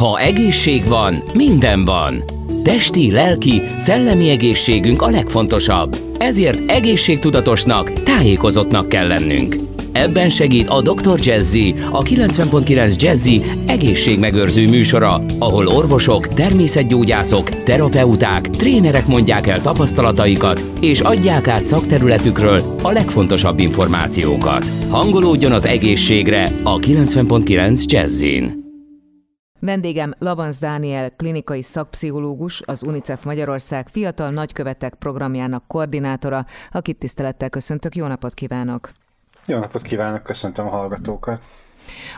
Ha egészség van, minden van. Testi, lelki, szellemi egészségünk a legfontosabb. Ezért egészségtudatosnak, tájékozottnak kell lennünk. Ebben segít a Dr. Jazzy, a 90.9 Jazzy egészségmegőrző műsora, ahol orvosok, természetgyógyászok, terapeuták, trénerek mondják el tapasztalataikat, és adják át szakterületükről a legfontosabb információkat. Hangolódjon az egészségre a 90.9 Jazzin. Vendégem Lavanz Dániel, klinikai szakpszichológus, az UNICEF Magyarország Fiatal Nagykövetek programjának koordinátora, akit tisztelettel köszöntök. Jó napot kívánok! Jó napot kívánok, köszöntöm a hallgatókat!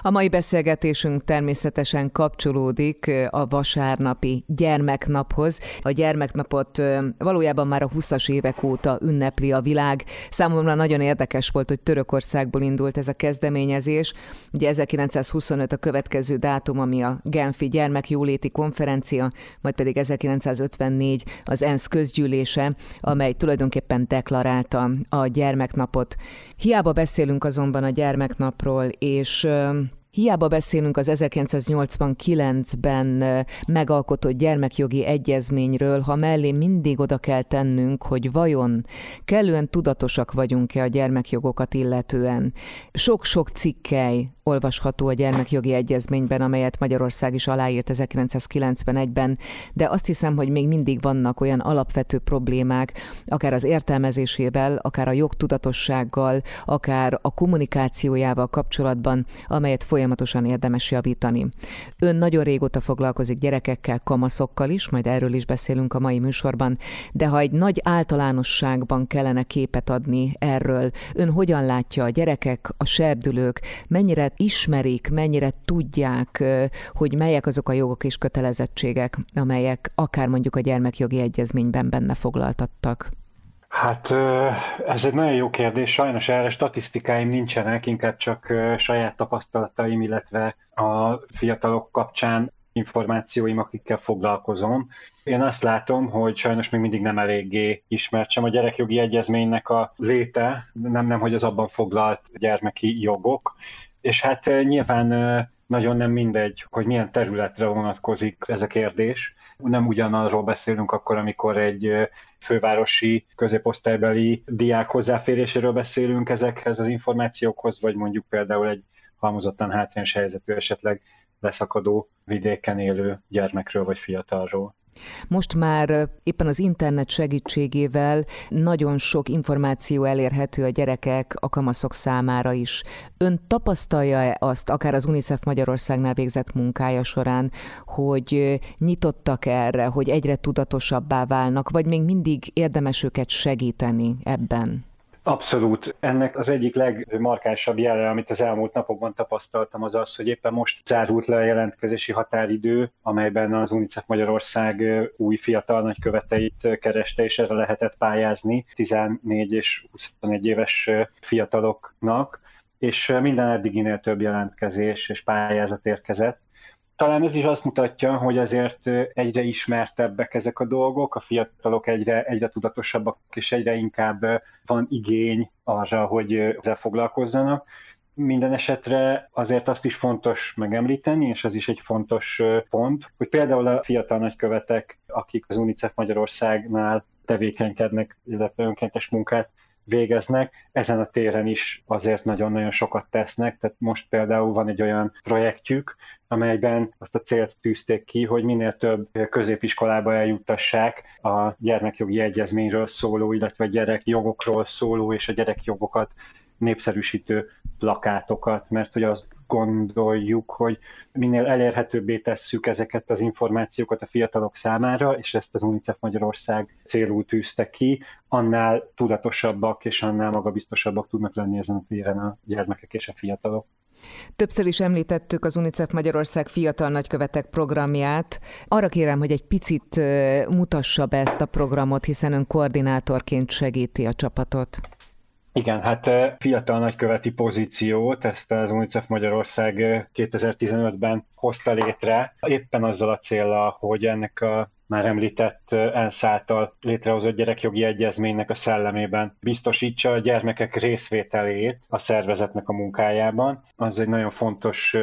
A mai beszélgetésünk természetesen kapcsolódik a vasárnapi gyermeknaphoz. A gyermeknapot valójában már a 20-as évek óta ünnepli a világ. Számomra nagyon érdekes volt, hogy Törökországból indult ez a kezdeményezés. Ugye 1925 a következő dátum, ami a Genfi gyermekjóléti konferencia, majd pedig 1954 az ENSZ közgyűlése, amely tulajdonképpen deklarálta a gyermeknapot. Hiába beszélünk azonban a gyermeknapról, és um, Hiába beszélünk az 1989-ben megalkotott gyermekjogi egyezményről, ha mellé mindig oda kell tennünk, hogy vajon kellően tudatosak vagyunk-e a gyermekjogokat illetően. Sok-sok cikkely olvasható a gyermekjogi egyezményben, amelyet Magyarország is aláírt 1991-ben, de azt hiszem, hogy még mindig vannak olyan alapvető problémák, akár az értelmezésével, akár a jogtudatossággal, akár a kommunikációjával kapcsolatban, amelyet folyamatosan érdemes javítani. Ön nagyon régóta foglalkozik gyerekekkel, kamaszokkal is, majd erről is beszélünk a mai műsorban, de ha egy nagy általánosságban kellene képet adni erről, ön hogyan látja a gyerekek, a serdülők, mennyire ismerik, mennyire tudják, hogy melyek azok a jogok és kötelezettségek, amelyek akár mondjuk a gyermekjogi egyezményben benne foglaltattak? Hát ez egy nagyon jó kérdés. Sajnos erre statisztikáim nincsenek, inkább csak saját tapasztalataim, illetve a fiatalok kapcsán információim, akikkel foglalkozom. Én azt látom, hogy sajnos még mindig nem eléggé ismert sem a gyerekjogi egyezménynek a léte, nem, nem hogy az abban foglalt gyermeki jogok, és hát nyilván nagyon nem mindegy, hogy milyen területre vonatkozik ez a kérdés. Nem ugyanarról beszélünk akkor, amikor egy fővárosi középosztálybeli diák hozzáféréséről beszélünk ezekhez az információkhoz, vagy mondjuk például egy halmozottan hátrányos helyzetű, esetleg leszakadó vidéken élő gyermekről vagy fiatalról. Most már éppen az internet segítségével nagyon sok információ elérhető a gyerekek, a kamaszok számára is. Ön tapasztalja-e azt, akár az UNICEF Magyarországnál végzett munkája során, hogy nyitottak erre, hogy egyre tudatosabbá válnak, vagy még mindig érdemes őket segíteni ebben? Abszolút. Ennek az egyik legmarkánsabb jele, amit az elmúlt napokban tapasztaltam, az az, hogy éppen most zárult le a jelentkezési határidő, amelyben az UNICEF Magyarország új fiatal nagyköveteit kereste, és erre lehetett pályázni 14 és 21 éves fiataloknak, és minden eddiginél több jelentkezés és pályázat érkezett talán ez is azt mutatja, hogy azért egyre ismertebbek ezek a dolgok, a fiatalok egyre, egyre tudatosabbak, és egyre inkább van igény arra, hogy ezzel foglalkozzanak. Minden esetre azért azt is fontos megemlíteni, és az is egy fontos pont, hogy például a fiatal nagykövetek, akik az UNICEF Magyarországnál tevékenykednek, illetve önkéntes munkát végeznek, ezen a téren is azért nagyon-nagyon sokat tesznek, tehát most például van egy olyan projektjük, amelyben azt a célt tűzték ki, hogy minél több középiskolába eljuttassák a gyermekjogi egyezményről szóló, illetve gyerekjogokról szóló és a gyerekjogokat népszerűsítő plakátokat, mert hogy az gondoljuk, hogy minél elérhetőbbé tesszük ezeket az információkat a fiatalok számára, és ezt az UNICEF Magyarország célul tűzte ki, annál tudatosabbak és annál magabiztosabbak tudnak lenni ezen a téren a gyermekek és a fiatalok. Többször is említettük az UNICEF Magyarország Fiatal Nagykövetek programját. Arra kérem, hogy egy picit mutassa be ezt a programot, hiszen ön koordinátorként segíti a csapatot. Igen, hát fiatal nagyköveti pozíciót, ezt az UNICEF Magyarország 2015-ben hozta létre, éppen azzal a célra, hogy ennek a már említett ENSZ által létrehozott gyerekjogi egyezménynek a szellemében biztosítsa a gyermekek részvételét a szervezetnek a munkájában. Az egy nagyon fontos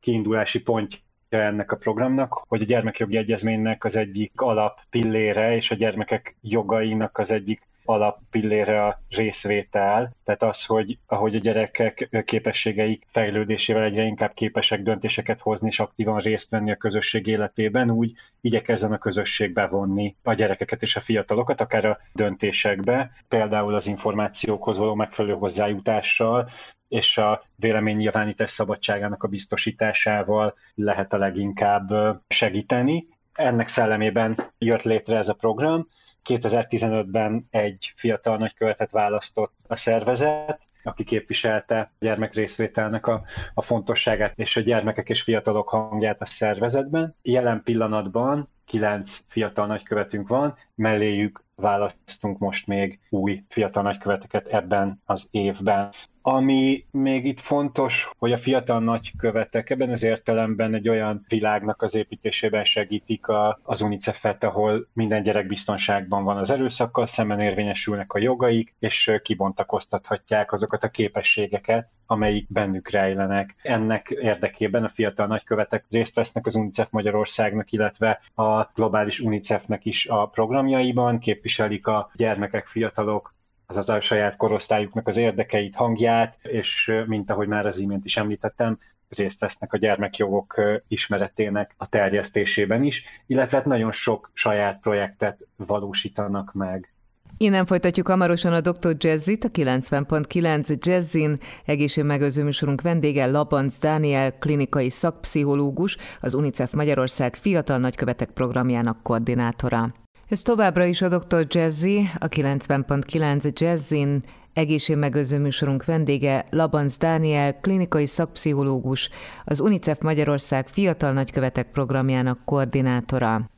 kiindulási pontja ennek a programnak, hogy a gyermekjogi egyezménynek az egyik alap pillére és a gyermekek jogainak az egyik alappillére a részvétel, tehát az, hogy ahogy a gyerekek képességeik fejlődésével egyre inkább képesek döntéseket hozni és aktívan részt venni a közösség életében, úgy igyekezzen a közösség bevonni a gyerekeket és a fiatalokat, akár a döntésekbe, például az információkhoz való megfelelő hozzájutással, és a véleménynyilvánítás szabadságának a biztosításával lehet a leginkább segíteni. Ennek szellemében jött létre ez a program, 2015-ben egy fiatal nagykövetet választott a szervezet, aki képviselte a gyermek részvételnek a, a fontosságát és a gyermekek és fiatalok hangját a szervezetben. Jelen pillanatban kilenc fiatal nagykövetünk van, melléjük választunk most még új fiatal nagyköveteket ebben az évben. Ami még itt fontos, hogy a fiatal nagykövetek ebben az értelemben egy olyan világnak az építésében segítik a, az UNICEF-et, ahol minden gyerek biztonságban van az erőszakkal, szemben érvényesülnek a jogaik, és kibontakoztathatják azokat a képességeket, amelyik bennük rejlenek. Ennek érdekében a fiatal nagykövetek részt vesznek az UNICEF Magyarországnak, illetve a globális UNICEF-nek is a programjaiban, képviselik a gyermekek, fiatalok azaz a saját korosztályuknak az érdekeit, hangját, és mint ahogy már az imént is említettem, részt vesznek a gyermekjogok ismeretének a terjesztésében is, illetve hát nagyon sok saját projektet valósítanak meg. Innen folytatjuk hamarosan a Dr. Jazzit, a 90.9 Jazzin egészségmegőző műsorunk vendége Labanc Dániel, klinikai szakpszichológus, az UNICEF Magyarország Fiatal Nagykövetek programjának koordinátora. Ez továbbra is a Dr. Jazzy, a 90.9 Jazzin egészségmegőző műsorunk vendége Labanc Dániel, klinikai szakpszichológus, az UNICEF Magyarország Fiatal Nagykövetek programjának koordinátora.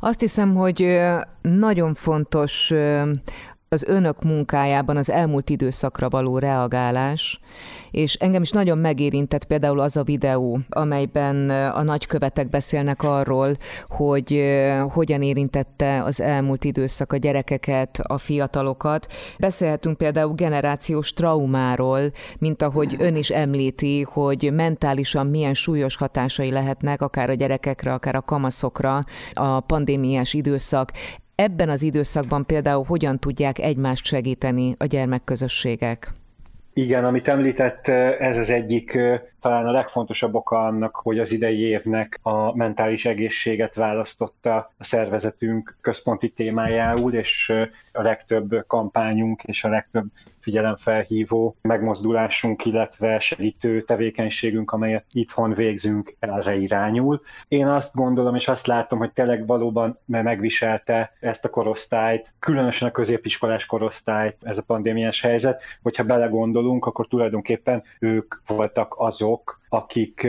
Azt hiszem, hogy nagyon fontos az önök munkájában az elmúlt időszakra való reagálás, és engem is nagyon megérintett például az a videó, amelyben a nagykövetek beszélnek arról, hogy hogyan érintette az elmúlt időszak a gyerekeket, a fiatalokat. Beszélhetünk például generációs traumáról, mint ahogy ön is említi, hogy mentálisan milyen súlyos hatásai lehetnek akár a gyerekekre, akár a kamaszokra a pandémiás időszak. Ebben az időszakban például hogyan tudják egymást segíteni a gyermekközösségek? Igen, amit említett, ez az egyik talán a legfontosabb oka annak, hogy az idei évnek a mentális egészséget választotta a szervezetünk központi témájául, és a legtöbb kampányunk és a legtöbb figyelemfelhívó megmozdulásunk, illetve segítő tevékenységünk, amelyet itthon végzünk, erre irányul. Én azt gondolom, és azt látom, hogy tényleg valóban megviselte ezt a korosztályt, különösen a középiskolás korosztályt ez a pandémiás helyzet, hogyha belegondolunk, akkor tulajdonképpen ők voltak azok, akik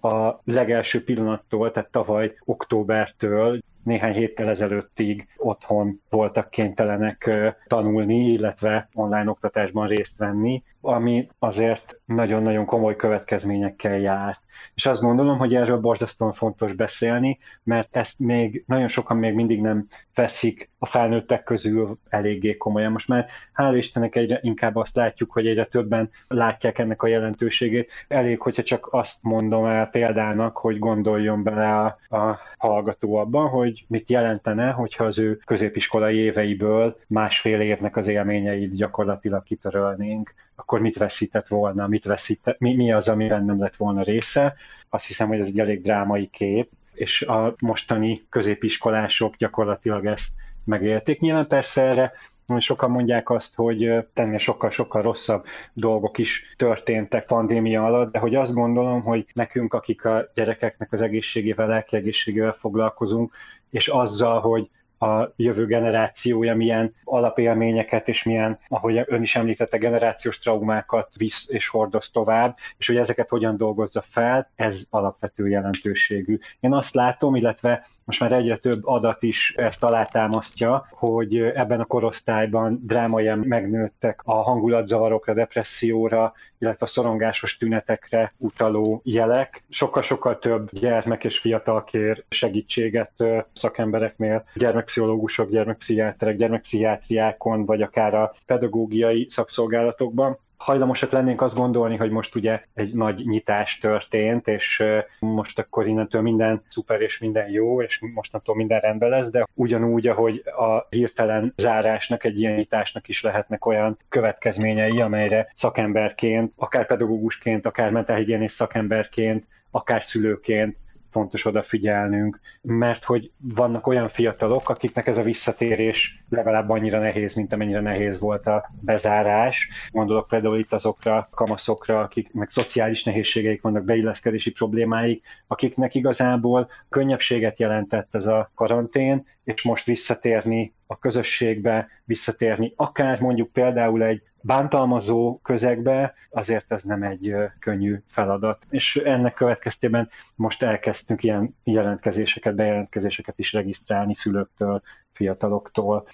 a legelső pillanattól, tehát tavaly októbertől néhány héttel ezelőttig otthon voltak kénytelenek tanulni, illetve online oktatásban részt venni, ami azért nagyon-nagyon komoly következményekkel járt. És azt gondolom, hogy erről borzasztóan fontos beszélni, mert ezt még nagyon sokan még mindig nem veszik a felnőttek közül eléggé komolyan. Most már hál' Istennek egyre inkább azt látjuk, hogy egyre többen látják ennek a jelentőségét. Elég, hogyha csak azt mondom el példának, hogy gondoljon bele a, a hallgató abban, hogy mit jelentene, hogyha az ő középiskolai éveiből másfél évnek az élményeit gyakorlatilag kitörölnénk akkor mit veszített volna, mit veszített, mi, mi az, amiben nem lett volna része. Azt hiszem, hogy ez egy elég drámai kép, és a mostani középiskolások gyakorlatilag ezt megélték. Nyilván persze erre Sokan mondják azt, hogy tenni sokkal-sokkal rosszabb dolgok is történtek pandémia alatt, de hogy azt gondolom, hogy nekünk, akik a gyerekeknek az egészségével, lelki egészségével foglalkozunk, és azzal, hogy a jövő generációja milyen alapélményeket és milyen, ahogy ön is említette, generációs traumákat visz és hordoz tovább, és hogy ezeket hogyan dolgozza fel, ez alapvető jelentőségű. Én azt látom, illetve most már egyre több adat is ezt alátámasztja, hogy ebben a korosztályban drámaian megnőttek a hangulatzavarokra, depresszióra, illetve a szorongásos tünetekre utaló jelek. Sokkal-sokkal több gyermek és fiatal kér segítséget szakembereknél, gyermekpszichológusok, gyermekpszichiáterek, gyermekpszichiátriákon, vagy akár a pedagógiai szakszolgálatokban hajlamosak lennénk azt gondolni, hogy most ugye egy nagy nyitás történt, és most akkor innentől minden szuper és minden jó, és mostantól minden rendben lesz, de ugyanúgy, ahogy a hirtelen zárásnak, egy ilyen nyitásnak is lehetnek olyan következményei, amelyre szakemberként, akár pedagógusként, akár mentálhigiénész szakemberként, akár szülőként fontos odafigyelnünk, mert hogy vannak olyan fiatalok, akiknek ez a visszatérés legalább annyira nehéz, mint amennyire nehéz volt a bezárás. Gondolok például itt azokra kamaszokra, akiknek szociális nehézségeik vannak, beilleszkedési problémáik, akiknek igazából könnyebbséget jelentett ez a karantén, és most visszatérni a közösségbe, visszatérni akár mondjuk például egy bántalmazó közegbe, azért ez nem egy könnyű feladat. És ennek következtében most elkezdtünk ilyen jelentkezéseket, bejelentkezéseket is regisztrálni szülőktől, fiataloktól.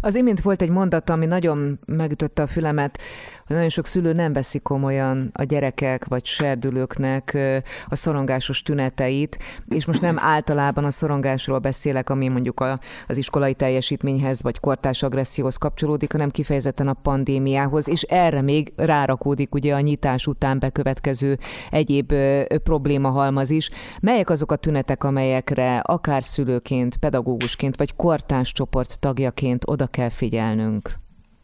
Az imént volt egy mondat, ami nagyon megütötte a fülemet, hogy nagyon sok szülő nem veszi komolyan a gyerekek vagy serdülőknek a szorongásos tüneteit, és most nem általában a szorongásról beszélek, ami mondjuk a, az iskolai teljesítményhez vagy kortás agresszióhoz kapcsolódik, hanem kifejezetten a pandémiához, és erre még rárakódik ugye a nyitás után bekövetkező egyéb probléma halmaz is. Melyek azok a tünetek, amelyekre akár szülőként, pedagógusként vagy kortás csoport tagjaként oda kell figyelnünk?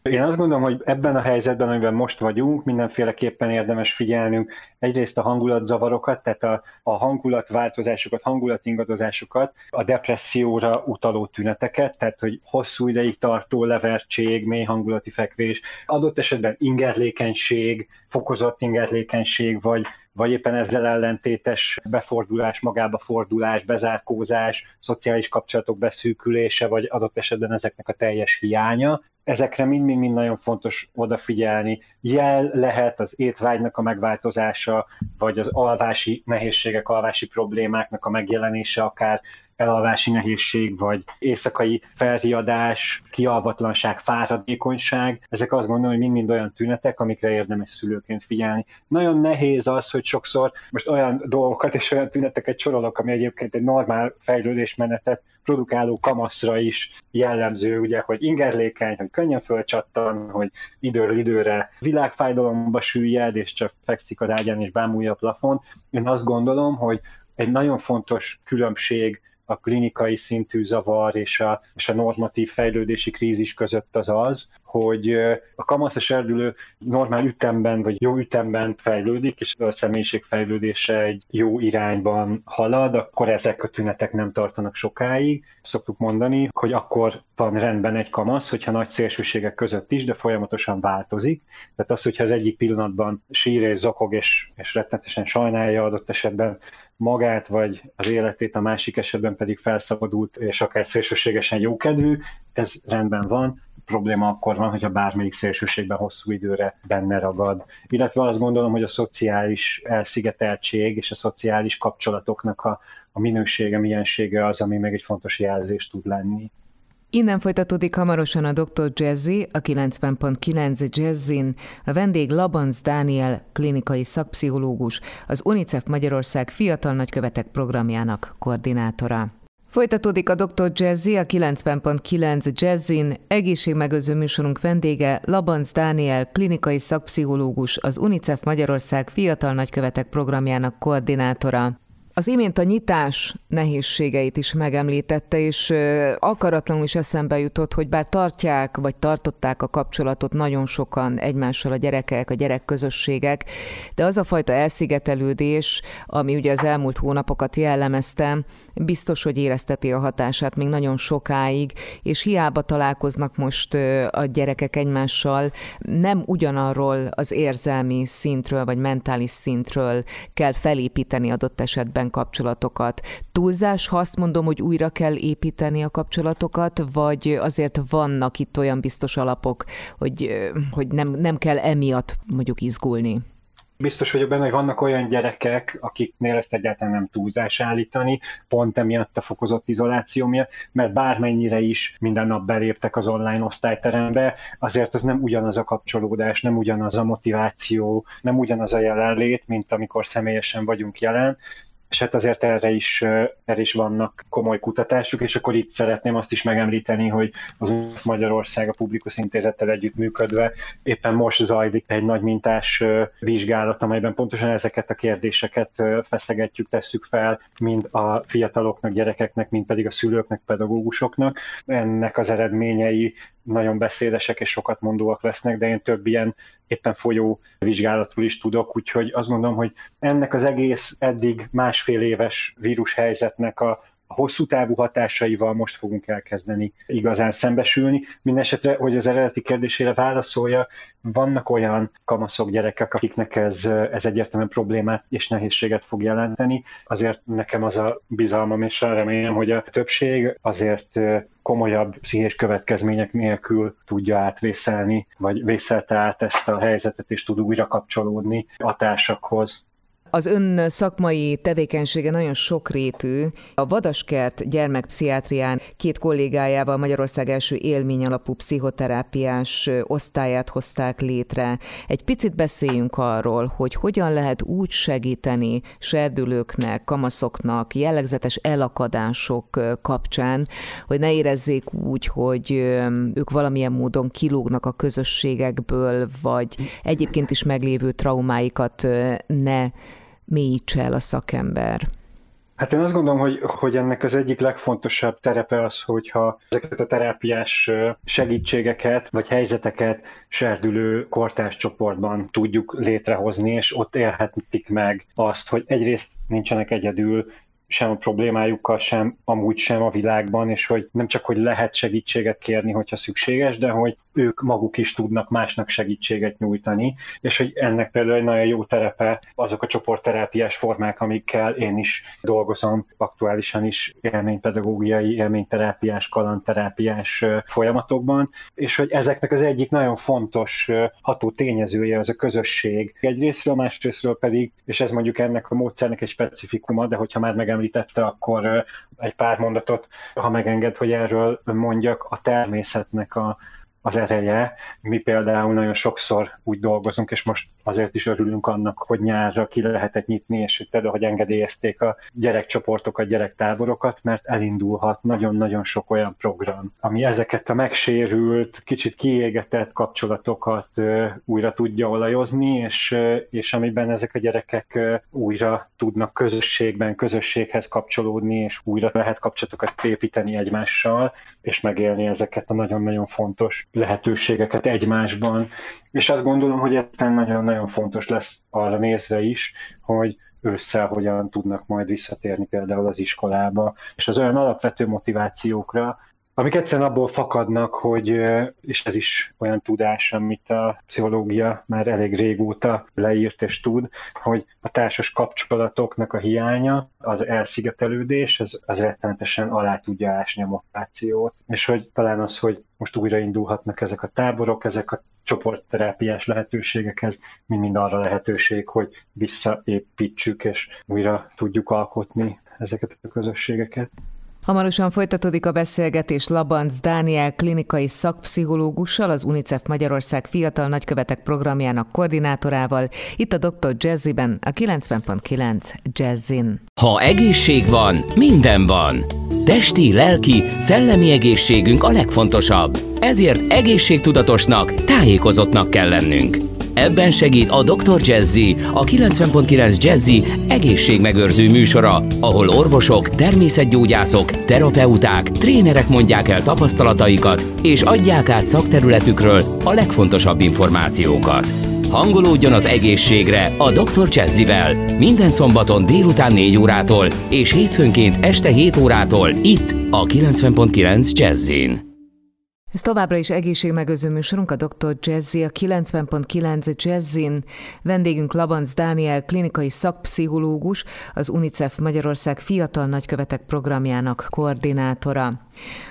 Én azt gondolom, hogy ebben a helyzetben, amiben most vagyunk, mindenféleképpen érdemes figyelnünk egyrészt a hangulatzavarokat, tehát a, a hangulatváltozásokat, hangulatingadozásokat, a depresszióra utaló tüneteket, tehát hogy hosszú ideig tartó levertség, mély hangulati fekvés, adott esetben ingerlékenység, fokozott ingerlékenység, vagy vagy éppen ezzel ellentétes befordulás, magába fordulás, bezárkózás, szociális kapcsolatok beszűkülése, vagy adott esetben ezeknek a teljes hiánya. Ezekre mind-mind nagyon fontos odafigyelni. Jel lehet az étvágynak a megváltozása, vagy az alvási nehézségek, alvási problémáknak a megjelenése akár, elalvási nehézség, vagy éjszakai felriadás, kialvatlanság, fáradékonyság, ezek azt gondolom, hogy mind-mind olyan tünetek, amikre érdemes szülőként figyelni. Nagyon nehéz az, hogy sokszor most olyan dolgokat és olyan tüneteket sorolok, ami egyébként egy normál fejlődésmenetet produkáló kamaszra is jellemző, ugye, hogy ingerlékeny, hogy könnyen fölcsattan, hogy időről időre világfájdalomba süllyed, és csak fekszik a ágyán és bámulja a plafon. Én azt gondolom, hogy egy nagyon fontos különbség a klinikai szintű zavar és a, és a normatív fejlődési krízis között az az, hogy a kamaszos erdülő normál ütemben vagy jó ütemben fejlődik, és a személyiség fejlődése egy jó irányban halad, akkor ezek a tünetek nem tartanak sokáig. Szoktuk mondani, hogy akkor van rendben egy kamasz, hogyha nagy szélsőségek között is, de folyamatosan változik. Tehát az, hogyha az egyik pillanatban sír és zokog és, és rettenetesen sajnálja adott esetben magát vagy az életét, a másik esetben pedig felszabadult és akár szélsőségesen jókedvű, ez rendben van, a probléma akkor van, hogyha bármelyik szélsőségben hosszú időre benne ragad. Illetve azt gondolom, hogy a szociális elszigeteltség és a szociális kapcsolatoknak a, a minősége, miensége az, ami meg egy fontos jelzés tud lenni. Innen folytatódik hamarosan a Dr. Jazzy, a 90.9 Jazzin, a vendég Labanz Dániel, klinikai szakpszichológus, az UNICEF Magyarország Fiatal Nagykövetek programjának koordinátora. Folytatódik a Dr. Jazzy, a 90.9 Jazzin, egészségmegőző műsorunk vendége Labanz Dániel, klinikai szakpszichológus, az UNICEF Magyarország Fiatal Nagykövetek programjának koordinátora. Az imént a nyitás nehézségeit is megemlítette, és akaratlanul is eszembe jutott, hogy bár tartják, vagy tartották a kapcsolatot nagyon sokan egymással a gyerekek, a gyerekközösségek, de az a fajta elszigetelődés, ami ugye az elmúlt hónapokat jellemezte, biztos, hogy érezteti a hatását még nagyon sokáig, és hiába találkoznak most a gyerekek egymással, nem ugyanarról az érzelmi szintről, vagy mentális szintről kell felépíteni adott esetben kapcsolatokat. Túlzás, ha azt mondom, hogy újra kell építeni a kapcsolatokat, vagy azért vannak itt olyan biztos alapok, hogy, hogy nem, nem kell emiatt mondjuk izgulni? Biztos vagyok benne, hogy vannak olyan gyerekek, akiknél ezt egyáltalán nem túlzás állítani, pont emiatt a fokozott izoláció miatt, mert bármennyire is minden nap beléptek az online osztályterembe, azért az nem ugyanaz a kapcsolódás, nem ugyanaz a motiváció, nem ugyanaz a jelenlét, mint amikor személyesen vagyunk jelen, és hát azért erre is, erre is vannak komoly kutatások, és akkor itt szeretném azt is megemlíteni, hogy az Magyarország a Publikus Intézettel együttműködve éppen most zajlik egy nagy mintás vizsgálat, amelyben pontosan ezeket a kérdéseket feszegetjük, tesszük fel, mind a fiataloknak, gyerekeknek, mind pedig a szülőknek, pedagógusoknak. Ennek az eredményei nagyon beszédesek és sokat mondóak lesznek, de én több ilyen éppen folyó vizsgálatról is tudok, úgyhogy azt mondom, hogy ennek az egész eddig másfél éves vírushelyzetnek a a hosszú távú hatásaival most fogunk elkezdeni igazán szembesülni. Mindenesetre, hogy az eredeti kérdésére válaszolja, vannak olyan kamaszok, gyerekek, akiknek ez, ez egyértelműen problémát és nehézséget fog jelenteni. Azért nekem az a bizalmam és remélem, hogy a többség azért komolyabb pszichés következmények nélkül tudja átvészelni, vagy vészelte át ezt a helyzetet, és tud újra kapcsolódni a társakhoz. Az ön szakmai tevékenysége nagyon sokrétű. A Vadaskert gyermekpszichiátrián két kollégájával Magyarország első élmény alapú pszichoterápiás osztályát hozták létre. Egy picit beszéljünk arról, hogy hogyan lehet úgy segíteni serdülőknek, kamaszoknak, jellegzetes elakadások kapcsán, hogy ne érezzék úgy, hogy ők valamilyen módon kilógnak a közösségekből, vagy egyébként is meglévő traumáikat ne mélyítse el a szakember? Hát én azt gondolom, hogy, hogy ennek az egyik legfontosabb terepe az, hogyha ezeket a terápiás segítségeket vagy helyzeteket serdülő kortárs csoportban tudjuk létrehozni, és ott élhetik meg azt, hogy egyrészt nincsenek egyedül, sem a problémájukkal, sem amúgy sem a világban, és hogy nem csak, hogy lehet segítséget kérni, hogyha szükséges, de hogy ők maguk is tudnak másnak segítséget nyújtani, és hogy ennek például egy nagyon jó terepe azok a csoportterápiás formák, amikkel én is dolgozom, aktuálisan is élménypedagógiai, élményterápiás, kalandterápiás folyamatokban, és hogy ezeknek az egyik nagyon fontos ható tényezője az a közösség. Egyrésztről, másrésztről pedig, és ez mondjuk ennek a módszernek egy specifikuma, de hogyha már megemlítette, akkor egy pár mondatot, ha megenged, hogy erről mondjak, a természetnek a, az ereje. Mi például nagyon sokszor úgy dolgozunk, és most azért is örülünk annak, hogy nyárra ki lehetett nyitni, és például, hogy engedélyezték a gyerekcsoportokat, gyerektáborokat, mert elindulhat nagyon-nagyon sok olyan program, ami ezeket a megsérült, kicsit kiégetett kapcsolatokat újra tudja olajozni, és, és amiben ezek a gyerekek újra tudnak közösségben, közösséghez kapcsolódni, és újra lehet kapcsolatokat építeni egymással, és megélni ezeket a nagyon-nagyon fontos lehetőségeket egymásban. És azt gondolom, hogy ez nagyon-nagyon fontos lesz arra nézve is, hogy ősszel hogyan tudnak majd visszatérni például az iskolába, és az olyan alapvető motivációkra, amik egyszerűen abból fakadnak, hogy, és ez is olyan tudás, amit a pszichológia már elég régóta leírt és tud, hogy a társas kapcsolatoknak a hiánya, az elszigetelődés, az, az rettenetesen alá tudja ásni a motivációt. És hogy talán az, hogy most újraindulhatnak ezek a táborok, ezek a csoportterápiás lehetőségek, ez mind-mind arra lehetőség, hogy visszaépítsük és újra tudjuk alkotni ezeket a közösségeket. Hamarosan folytatódik a beszélgetés Labanc Dániel klinikai szakpszichológussal, az UNICEF Magyarország Fiatal Nagykövetek programjának koordinátorával, itt a Dr. Jazziben, a 90.9 Jazzin. Ha egészség van, minden van. Testi, lelki, szellemi egészségünk a legfontosabb. Ezért egészségtudatosnak, tájékozottnak kell lennünk. Ebben segít a Dr. Jazzy, a 90.9 Jazzy egészségmegőrző műsora, ahol orvosok, természetgyógyászok, terapeuták, trénerek mondják el tapasztalataikat, és adják át szakterületükről a legfontosabb információkat. Hangolódjon az egészségre a Dr. Jazzivel minden szombaton délután 4 órától és hétfőnként este 7 órától itt a 90.9 Jazzin. Ez továbbra is egészségmegőző műsorunk, a Dr. Jazzy, a 90.9 Jazzin. Vendégünk Labanc Dániel, klinikai szakpszichológus, az UNICEF Magyarország Fiatal Nagykövetek programjának koordinátora.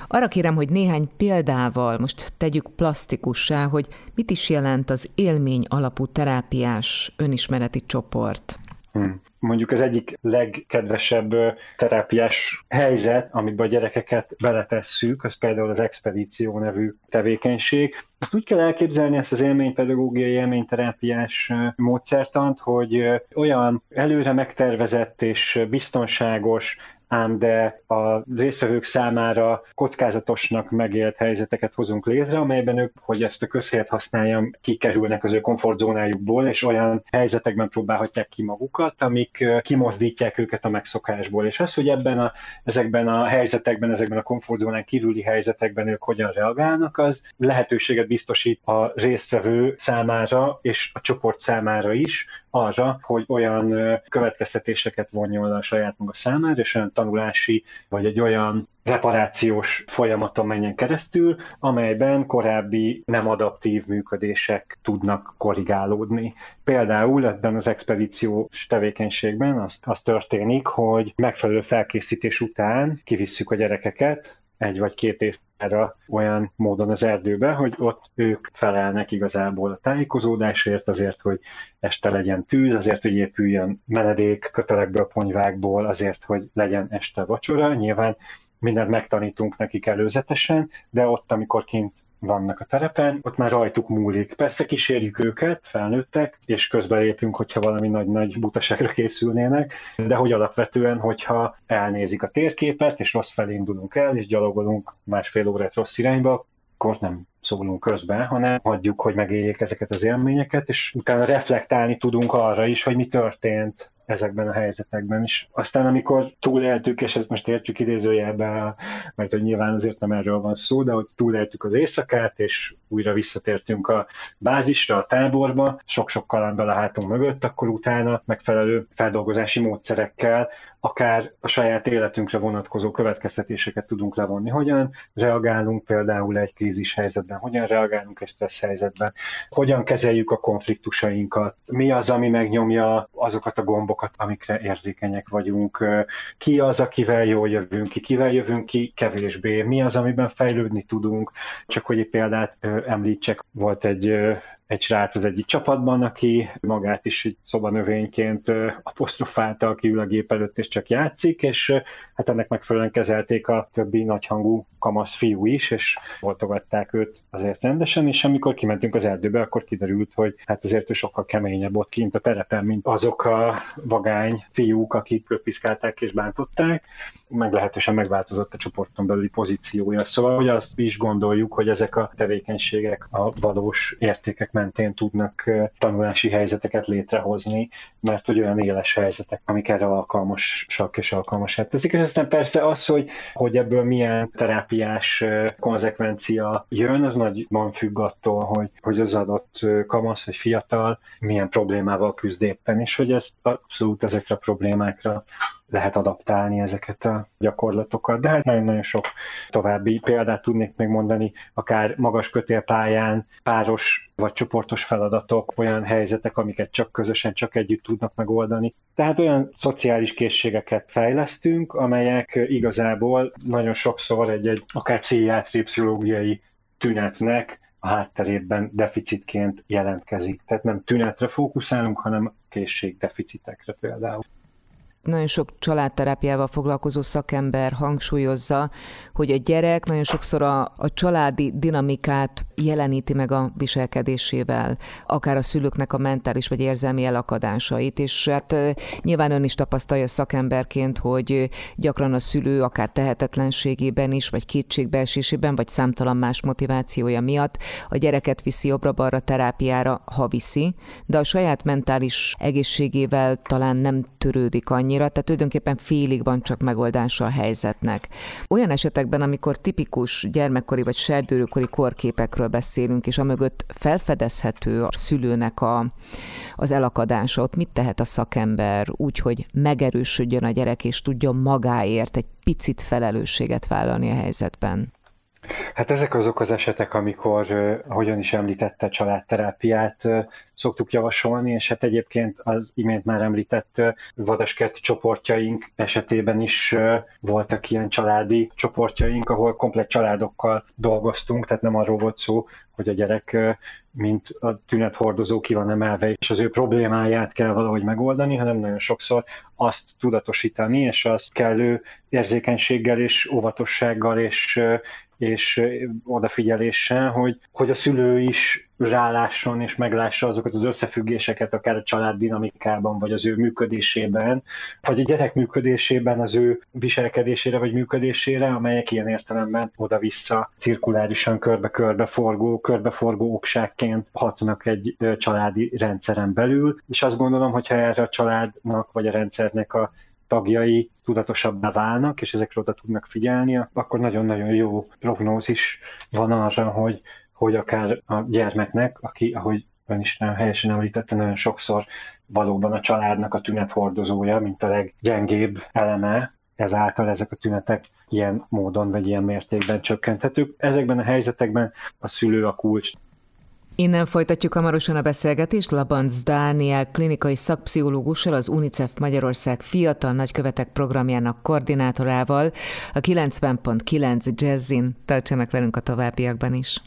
Arra kérem, hogy néhány példával most tegyük plastikussá, hogy mit is jelent az élmény alapú terápiás önismereti csoport. Hmm mondjuk az egyik legkedvesebb terápiás helyzet, amiben a gyerekeket beletesszük, az például az expedíció nevű tevékenység. Azt úgy kell elképzelni ezt az élménypedagógiai, élményterápiás módszertant, hogy olyan előre megtervezett és biztonságos ám de a részvevők számára kockázatosnak megélt helyzeteket hozunk létre, amelyben ők, hogy ezt a közhelyet használjam, kikerülnek az ő komfortzónájukból, és olyan helyzetekben próbálhatják ki magukat, amik kimozdítják őket a megszokásból. És az, hogy ebben a, ezekben a helyzetekben, ezekben a komfortzónán kívüli helyzetekben ők hogyan reagálnak, az lehetőséget biztosít a résztvevő számára és a csoport számára is arra, hogy olyan következtetéseket vonjon a saját maga számára, és olyan tanulási, vagy egy olyan reparációs folyamaton menjen keresztül, amelyben korábbi nem adaptív működések tudnak korrigálódni. Például ebben az expedíciós tevékenységben az, az történik, hogy megfelelő felkészítés után kivisszük a gyerekeket egy vagy két év erre olyan módon az erdőbe, hogy ott ők felelnek igazából a tájékozódásért, azért, hogy este legyen tűz, azért, hogy épüljön menedék kötelekből, ponyvákból, azért, hogy legyen este vacsora. Nyilván mindent megtanítunk nekik előzetesen, de ott, amikor kint vannak a terepen, ott már rajtuk múlik. Persze kísérjük őket, felnőttek, és közbelépünk, hogyha valami nagy-nagy butaságra készülnének, de hogy alapvetően, hogyha elnézik a térképet, és rossz felé indulunk el, és gyalogolunk másfél órát rossz irányba, akkor nem szólunk közben, hanem hagyjuk, hogy megéljék ezeket az élményeket, és utána reflektálni tudunk arra is, hogy mi történt ezekben a helyzetekben is. Aztán amikor túléltük, és ezt most értjük idézőjelben, mert hogy nyilván azért nem erről van szó, de hogy túléltük az éjszakát, és újra visszatértünk a bázisra, a táborba, sok-sok kalandal a hátunk mögött, akkor utána megfelelő feldolgozási módszerekkel akár a saját életünkre vonatkozó következtetéseket tudunk levonni. Hogyan reagálunk például egy krízis helyzetben, hogyan reagálunk egy stressz helyzetben, hogyan kezeljük a konfliktusainkat, mi az, ami megnyomja azokat a gombokat, amikre érzékenyek vagyunk, ki az, akivel jól jövünk ki, kivel jövünk ki kevésbé, mi az, amiben fejlődni tudunk. Csak hogy egy példát említsek, volt egy egy srác az egyik csapatban, aki magát is egy szobanövényként apostrofálta, aki ül a gép előtt és csak játszik, és hát ennek megfelelően kezelték a többi nagyhangú kamasz fiú is, és voltogatták őt azért rendesen, és amikor kimentünk az erdőbe, akkor kiderült, hogy hát azért ő sokkal keményebb ott kint a terepen, mint azok a vagány fiúk, akik piszkálták és bántották, meglehetősen megváltozott a csoporton belüli pozíciója. Szóval, hogy azt is gondoljuk, hogy ezek a tevékenységek a valós értékek mentén tudnak tanulási helyzeteket létrehozni, mert hogy olyan éles helyzetek, amik erre alkalmasak és alkalmasát teszik. És aztán persze az, hogy, hogy ebből milyen terápiás konzekvencia jön, az nagyban függ attól, hogy, hogy az adott kamasz vagy fiatal milyen problémával küzd éppen, és hogy ez abszolút ezekre a problémákra lehet adaptálni ezeket a gyakorlatokat. De hát nagyon-nagyon sok további példát tudnék még mondani, akár magas kötélpályán, páros vagy csoportos feladatok, olyan helyzetek, amiket csak közösen, csak együtt tudnak megoldani. Tehát olyan szociális készségeket fejlesztünk, amelyek igazából nagyon sokszor egy-egy akár pszichiátriai, pszichológiai tünetnek a hátterében deficitként jelentkezik. Tehát nem tünetre fókuszálunk, hanem készségdeficitekre például nagyon sok családterápiával foglalkozó szakember hangsúlyozza, hogy a gyerek nagyon sokszor a, a családi dinamikát jeleníti meg a viselkedésével, akár a szülőknek a mentális vagy érzelmi elakadásait, és hát nyilván ön is tapasztalja szakemberként, hogy gyakran a szülő akár tehetetlenségében is, vagy kétségbeesésében, vagy számtalan más motivációja miatt a gyereket viszi jobbra-balra terápiára, ha viszi, de a saját mentális egészségével talán nem törődik annyi, annyira, tehát tulajdonképpen félig van csak megoldása a helyzetnek. Olyan esetekben, amikor tipikus gyermekkori vagy serdőrőkori korképekről beszélünk, és amögött felfedezhető a szülőnek a, az elakadása, ott mit tehet a szakember úgy, hogy megerősödjön a gyerek, és tudjon magáért egy picit felelősséget vállalni a helyzetben? Hát ezek azok az esetek, amikor, ahogyan is említette, családterápiát szoktuk javasolni, és hát egyébként az imént már említett vadaskerti csoportjaink esetében is voltak ilyen családi csoportjaink, ahol komplet családokkal dolgoztunk, tehát nem arról volt szó, hogy a gyerek mint a tünethordozó ki van emelve, és az ő problémáját kell valahogy megoldani, hanem nagyon sokszor azt tudatosítani, és azt kellő érzékenységgel és óvatossággal és és odafigyeléssel, hogy, hogy a szülő is rálásson és meglássa azokat az összefüggéseket, akár a család dinamikában, vagy az ő működésében, vagy a gyerek működésében, az ő viselkedésére vagy működésére, amelyek ilyen értelemben oda-vissza cirkulárisan körbe-körbe forgó, körbeforgó okságként hatnak egy családi rendszeren belül, és azt gondolom, hogyha erre a családnak vagy a rendszernek a tagjai tudatosabbá válnak, és ezekről oda tudnak figyelni, akkor nagyon-nagyon jó prognózis van arra, hogy, hogy akár a gyermeknek, aki, ahogy ön is nem helyesen említette, nagyon sokszor valóban a családnak a tünethordozója, mint a leggyengébb eleme, ezáltal ezek a tünetek ilyen módon vagy ilyen mértékben csökkenthetők. Ezekben a helyzetekben a szülő a kulcs. Innen folytatjuk hamarosan a beszélgetést Labanc Dániel klinikai szakpszichológussal, az UNICEF Magyarország Fiatal Nagykövetek programjának koordinátorával, a 90.9 Jazzin. Tartsanak velünk a továbbiakban is.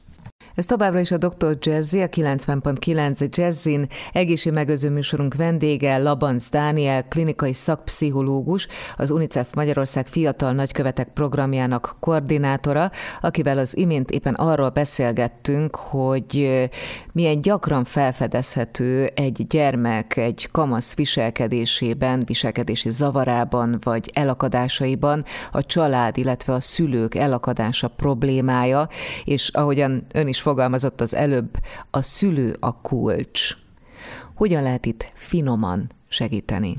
Ez továbbra is a Dr. Jazzy, a 90.9 Jazzin egészség megőző műsorunk vendége, Labanc Dániel, klinikai szakpszichológus, az UNICEF Magyarország Fiatal Nagykövetek programjának koordinátora, akivel az imént éppen arról beszélgettünk, hogy milyen gyakran felfedezhető egy gyermek egy kamasz viselkedésében, viselkedési zavarában vagy elakadásaiban a család, illetve a szülők elakadása problémája, és ahogyan ön is fogalmazott az előbb, a szülő a kulcs. Hogyan lehet itt finoman segíteni?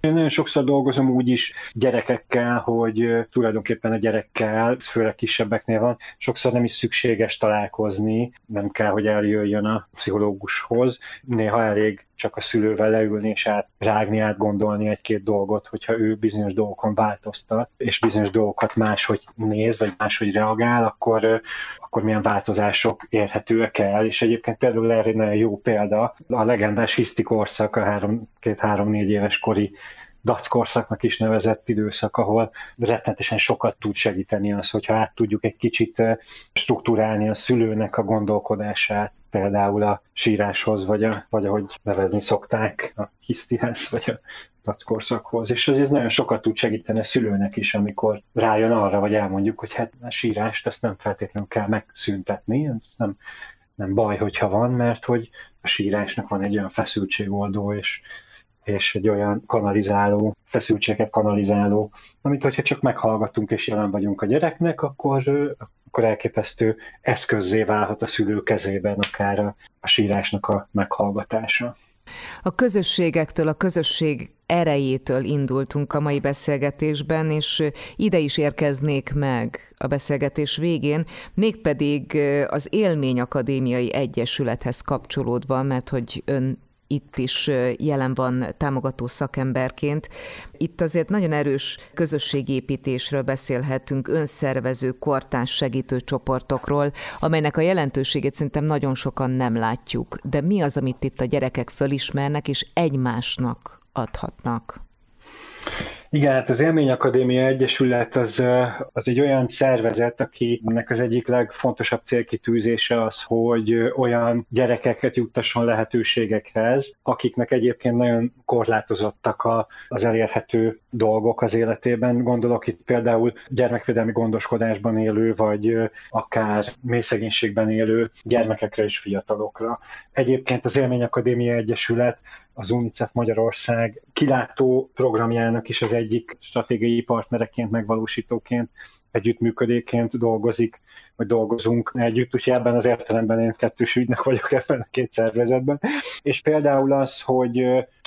Én nagyon sokszor dolgozom úgy is gyerekekkel, hogy tulajdonképpen a gyerekkel, főleg kisebbeknél van, sokszor nem is szükséges találkozni, nem kell, hogy eljöjjön a pszichológushoz. Néha elég csak a szülővel leülni és át, rágni, átgondolni egy-két dolgot, hogyha ő bizonyos dolgokon változtat, és bizonyos dolgokat máshogy néz, vagy máshogy reagál, akkor, akkor milyen változások érhetőek el. És egyébként például erre egy nagyon jó példa, a legendás hiszti korszak, a három, két-három-négy éves kori dackorszaknak is nevezett időszak, ahol rettenetesen sokat tud segíteni az, hogyha át tudjuk egy kicsit struktúrálni a szülőnek a gondolkodását, például a síráshoz, vagy, a, vagy ahogy nevezni szokták, a hisztihez, vagy a dackorszakhoz. És ez nagyon sokat tud segíteni a szülőnek is, amikor rájön arra, vagy elmondjuk, hogy hát a sírást ezt nem feltétlenül kell megszüntetni, ez nem, nem baj, hogyha van, mert hogy a sírásnak van egy olyan feszültségoldó és és egy olyan kanalizáló, feszültséget kanalizáló, amit hogyha csak meghallgatunk és jelen vagyunk a gyereknek, akkor, akkor elképesztő eszközzé válhat a szülő kezében akár a, a sírásnak a meghallgatása. A közösségektől, a közösség erejétől indultunk a mai beszélgetésben, és ide is érkeznék meg a beszélgetés végén, mégpedig az Élmény Akadémiai Egyesülethez kapcsolódva, mert hogy ön itt is jelen van támogató szakemberként. Itt azért nagyon erős közösségépítésről beszélhetünk, önszervező, kortárs segítő csoportokról, amelynek a jelentőségét szerintem nagyon sokan nem látjuk. De mi az, amit itt a gyerekek fölismernek és egymásnak adhatnak? Igen, hát az Élmény Akadémia Egyesület az, az egy olyan szervezet, akinek az egyik legfontosabb célkitűzése az, hogy olyan gyerekeket juttasson lehetőségekhez, akiknek egyébként nagyon korlátozottak a, az elérhető dolgok az életében. Gondolok itt például gyermekvédelmi gondoskodásban élő, vagy akár mélyszegénységben élő gyermekekre és fiatalokra. Egyébként az Élmény Akadémia Egyesület az UNICEF Magyarország kilátó programjának is az egyik stratégiai partnereként, megvalósítóként, együttműködéként dolgozik, vagy dolgozunk együtt, úgyhogy ebben az értelemben én kettős ügynek vagyok ebben a két szervezetben. És például az, hogy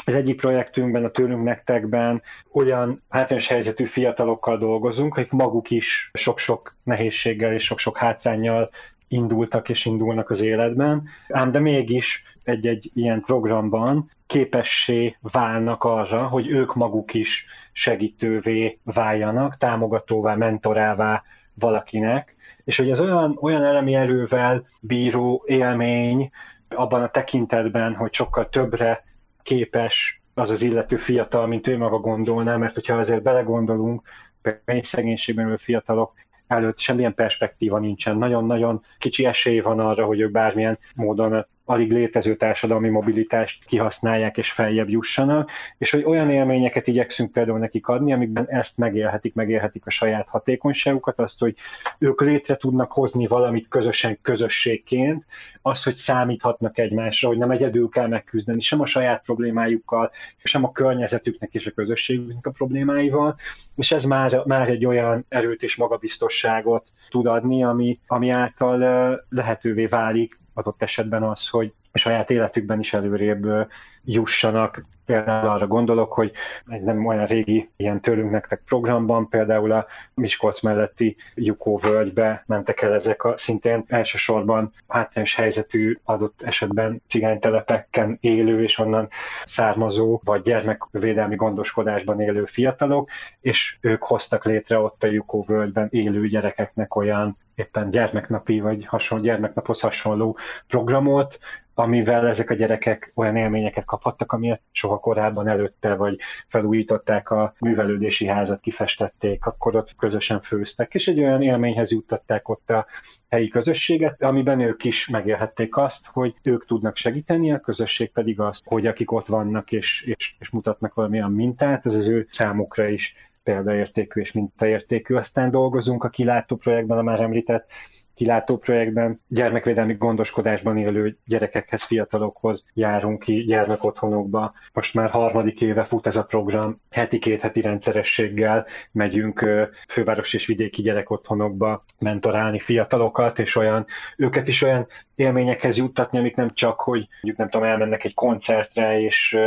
az egyik projektünkben, a Tőlünk Nektekben olyan hátrányos helyzetű fiatalokkal dolgozunk, akik maguk is sok-sok nehézséggel és sok-sok hátrányjal indultak és indulnak az életben, ám de mégis egy-egy ilyen programban képessé válnak arra, hogy ők maguk is segítővé váljanak, támogatóvá, mentorává valakinek, és hogy ez olyan, olyan elemi erővel bíró élmény abban a tekintetben, hogy sokkal többre képes az az illető fiatal, mint ő maga gondolná, mert hogyha azért belegondolunk, például szegénységben fiatalok előtt semmilyen perspektíva nincsen. Nagyon-nagyon kicsi esély van arra, hogy ők bármilyen módon alig létező társadalmi mobilitást kihasználják és feljebb jussanak, és hogy olyan élményeket igyekszünk például nekik adni, amikben ezt megélhetik, megélhetik a saját hatékonyságukat, azt, hogy ők létre tudnak hozni valamit közösen közösségként, az, hogy számíthatnak egymásra, hogy nem egyedül kell megküzdeni sem a saját problémájukkal, sem a környezetüknek és a közösségüknek a problémáival, és ez már, már egy olyan erőt és magabiztosságot tud adni, ami, ami által lehetővé válik adott esetben az, hogy a saját életükben is előrébb jussanak. Például arra gondolok, hogy egy nem olyan régi ilyen tőlünk nektek programban, például a Miskolc melletti Jukó völgybe mentek el ezek a szintén elsősorban hátrányos helyzetű adott esetben cigánytelepeken élő és onnan származó, vagy gyermekvédelmi gondoskodásban élő fiatalok, és ők hoztak létre ott a Jukó völgyben élő gyerekeknek olyan éppen gyermeknapi vagy hasonló, gyermeknaphoz hasonló programot, amivel ezek a gyerekek olyan élményeket kaphattak, amilyet soha korábban előtte, vagy felújították a művelődési házat, kifestették, akkor ott közösen főztek, és egy olyan élményhez juttatták ott a helyi közösséget, amiben ők is megélhették azt, hogy ők tudnak segíteni, a közösség pedig azt, hogy akik ott vannak és, és, és mutatnak valamilyen mintát, az az ő számukra is példaértékű és mintaértékű. Aztán dolgozunk a kilátó projektben, a már említett kilátó projektben gyermekvédelmi gondoskodásban élő gyerekekhez, fiatalokhoz járunk ki gyermekotthonokba. Most már harmadik éve fut ez a program, heti két heti rendszerességgel megyünk főváros és vidéki gyerekotthonokba mentorálni fiatalokat, és olyan, őket is olyan élményekhez juttatni, amik nem csak, hogy mondjuk nem tudom, elmennek egy koncertre és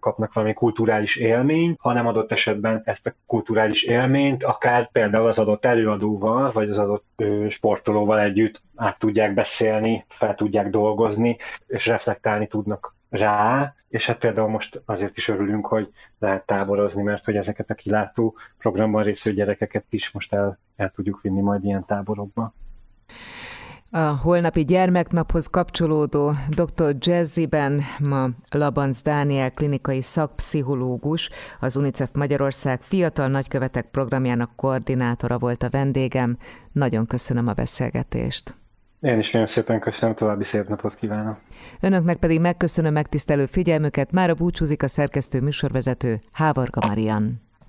kapnak valami kulturális élményt, hanem adott esetben ezt a kulturális élményt akár például az adott előadóval, vagy az adott sportolóval együtt át tudják beszélni, fel tudják dolgozni, és reflektálni tudnak rá, és hát például most azért is örülünk, hogy lehet táborozni, mert hogy ezeket a kilátó programban résző gyerekeket is most el, el tudjuk vinni majd ilyen táborokba. A holnapi gyermeknaphoz kapcsolódó dr. Jazziben ma Labanc Dániel klinikai szakpszichológus, az UNICEF Magyarország Fiatal Nagykövetek programjának koordinátora volt a vendégem. Nagyon köszönöm a beszélgetést. Én is nagyon szépen köszönöm, további szép napot kívánok. Önöknek pedig megköszönöm megtisztelő figyelmüket, mára búcsúzik a szerkesztő műsorvezető Hávarga Marian.